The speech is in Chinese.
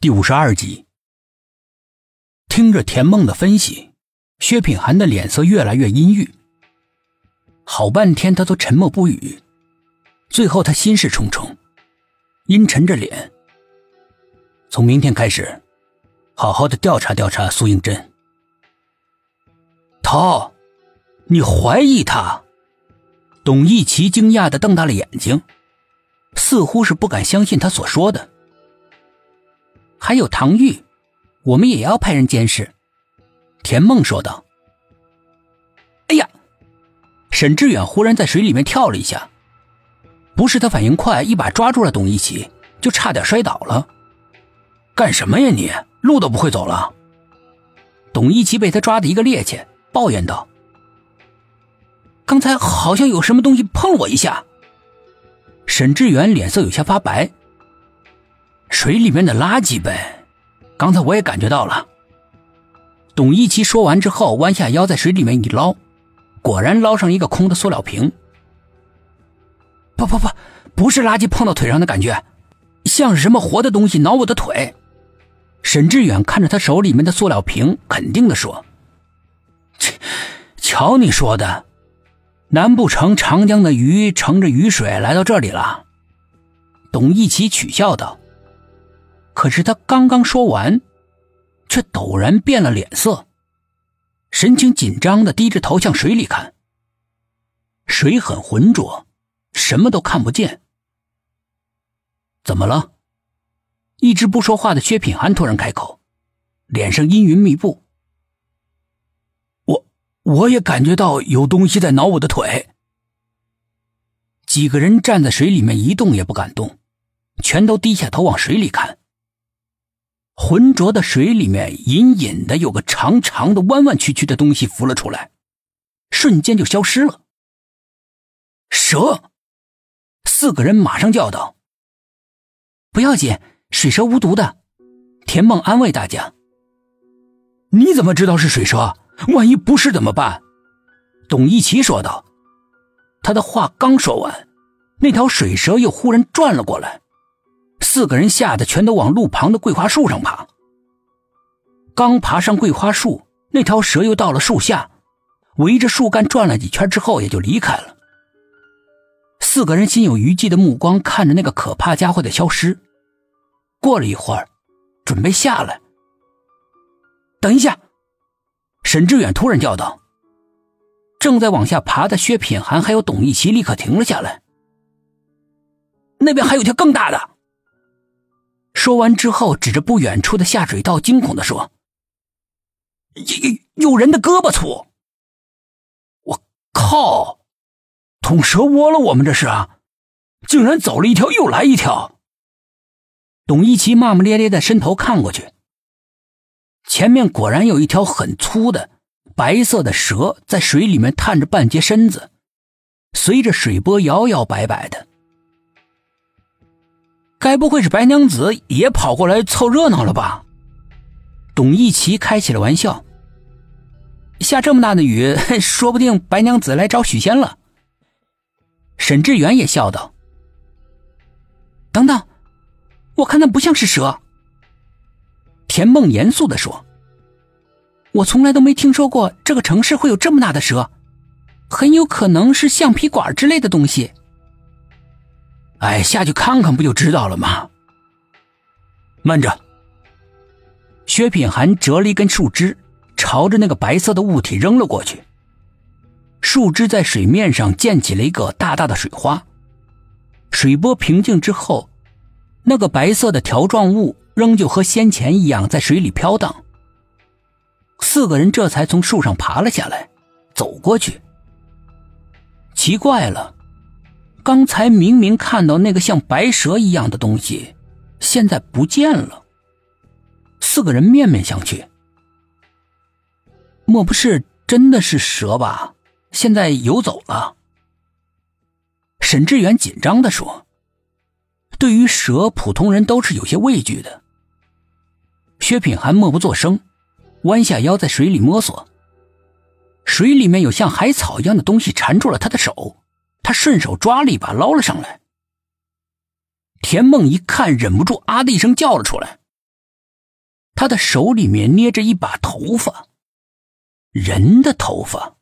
第五十二集，听着田梦的分析，薛品涵的脸色越来越阴郁。好半天，他都沉默不语。最后，他心事重重，阴沉着脸。从明天开始，好好的调查调查苏应真。涛，你怀疑他？董一奇惊讶的瞪大了眼睛，似乎是不敢相信他所说的。还有唐玉，我们也要派人监视。”田梦说道。“哎呀！”沈志远忽然在水里面跳了一下，不是他反应快，一把抓住了董一奇，就差点摔倒了。“干什么呀你？路都不会走了！”董一奇被他抓的一个趔趄，抱怨道：“刚才好像有什么东西碰了我一下。”沈志远脸色有些发白。水里面的垃圾呗，刚才我也感觉到了。董一奇说完之后，弯下腰在水里面一捞，果然捞上一个空的塑料瓶。不不不，不是垃圾碰到腿上的感觉，像是什么活的东西挠我的腿。沈志远看着他手里面的塑料瓶，肯定的说：“切，瞧你说的，难不成长江的鱼乘着雨水来到这里了？”董一奇取笑道。可是他刚刚说完，却陡然变了脸色，神情紧张的低着头向水里看。水很浑浊，什么都看不见。怎么了？一直不说话的薛品涵突然开口，脸上阴云密布。我我也感觉到有东西在挠我的腿。几个人站在水里面一动也不敢动，全都低下头往水里看。浑浊的水里面，隐隐的有个长长的、弯弯曲曲的东西浮了出来，瞬间就消失了。蛇！四个人马上叫道：“不要紧，水蛇无毒的。”田梦安慰大家：“你怎么知道是水蛇？万一不是怎么办？”董一奇说道。他的话刚说完，那条水蛇又忽然转了过来。四个人吓得全都往路旁的桂花树上爬。刚爬上桂花树，那条蛇又到了树下，围着树干转了几圈之后，也就离开了。四个人心有余悸的目光看着那个可怕家伙的消失。过了一会儿，准备下来。等一下！沈志远突然叫道。正在往下爬的薛品涵还有董一奇立刻停了下来。那边还有条更大的。说完之后，指着不远处的下水道，惊恐的说：“有有人的胳膊粗！我靠，捅蛇窝了！我们这是啊，竟然走了一条又来一条！”董一奇骂骂咧咧的伸头看过去，前面果然有一条很粗的白色的蛇在水里面探着半截身子，随着水波摇摇摆摆的。该不会是白娘子也跑过来凑热闹了吧？董一奇开起了玩笑。下这么大的雨，说不定白娘子来找许仙了。沈志远也笑道：“等等，我看那不像是蛇。”田梦严肃的说：“我从来都没听说过这个城市会有这么大的蛇，很有可能是橡皮管之类的东西。”哎，下去看看不就知道了吗？慢着！薛品涵折了一根树枝，朝着那个白色的物体扔了过去。树枝在水面上溅起了一个大大的水花。水波平静之后，那个白色的条状物仍旧和先前一样在水里飘荡。四个人这才从树上爬了下来，走过去。奇怪了。刚才明明看到那个像白蛇一样的东西，现在不见了。四个人面面相觑，莫不是真的是蛇吧？现在游走了。沈志远紧张的说：“对于蛇，普通人都是有些畏惧的。”薛品涵默不作声，弯下腰在水里摸索，水里面有像海草一样的东西缠住了他的手。他顺手抓了一把，捞了上来。田梦一看，忍不住啊的一声叫了出来。他的手里面捏着一把头发，人的头发。